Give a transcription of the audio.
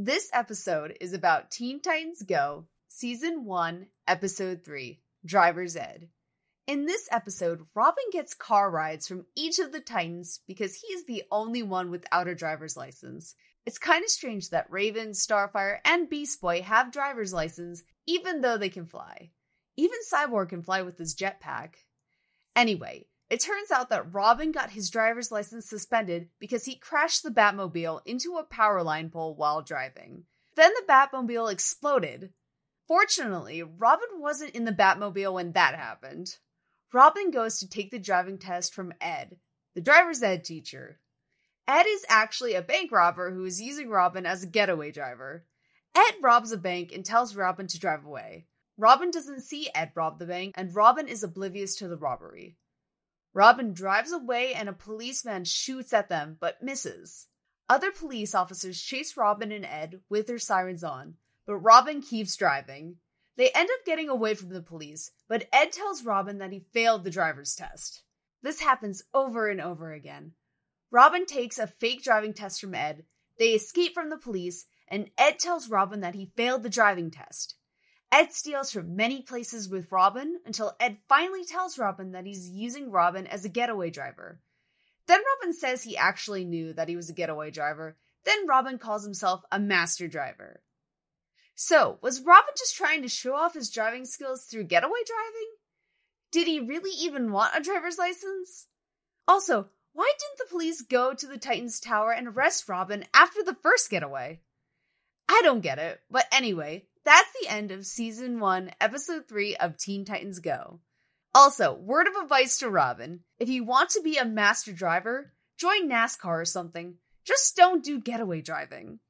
This episode is about Teen Titans Go, Season 1, Episode 3 Driver's Ed. In this episode, Robin gets car rides from each of the Titans because he is the only one without a driver's license. It's kind of strange that Raven, Starfire, and Beast Boy have driver's license even though they can fly. Even Cyborg can fly with his jetpack. Anyway, it turns out that Robin got his driver's license suspended because he crashed the Batmobile into a power line pole while driving. Then the Batmobile exploded. Fortunately, Robin wasn't in the Batmobile when that happened. Robin goes to take the driving test from Ed, the driver's ed teacher. Ed is actually a bank robber who is using Robin as a getaway driver. Ed robs a bank and tells Robin to drive away. Robin doesn't see Ed rob the bank, and Robin is oblivious to the robbery. Robin drives away and a policeman shoots at them but misses. Other police officers chase Robin and Ed with their sirens on, but Robin keeps driving. They end up getting away from the police, but Ed tells Robin that he failed the driver's test. This happens over and over again. Robin takes a fake driving test from Ed, they escape from the police, and Ed tells Robin that he failed the driving test. Ed steals from many places with Robin until Ed finally tells Robin that he's using Robin as a getaway driver. Then Robin says he actually knew that he was a getaway driver. Then Robin calls himself a master driver. So, was Robin just trying to show off his driving skills through getaway driving? Did he really even want a driver's license? Also, why didn't the police go to the Titans Tower and arrest Robin after the first getaway? I don't get it, but anyway, that's the end of season one, episode three of Teen Titans Go. Also, word of advice to Robin if you want to be a master driver, join NASCAR or something. Just don't do getaway driving.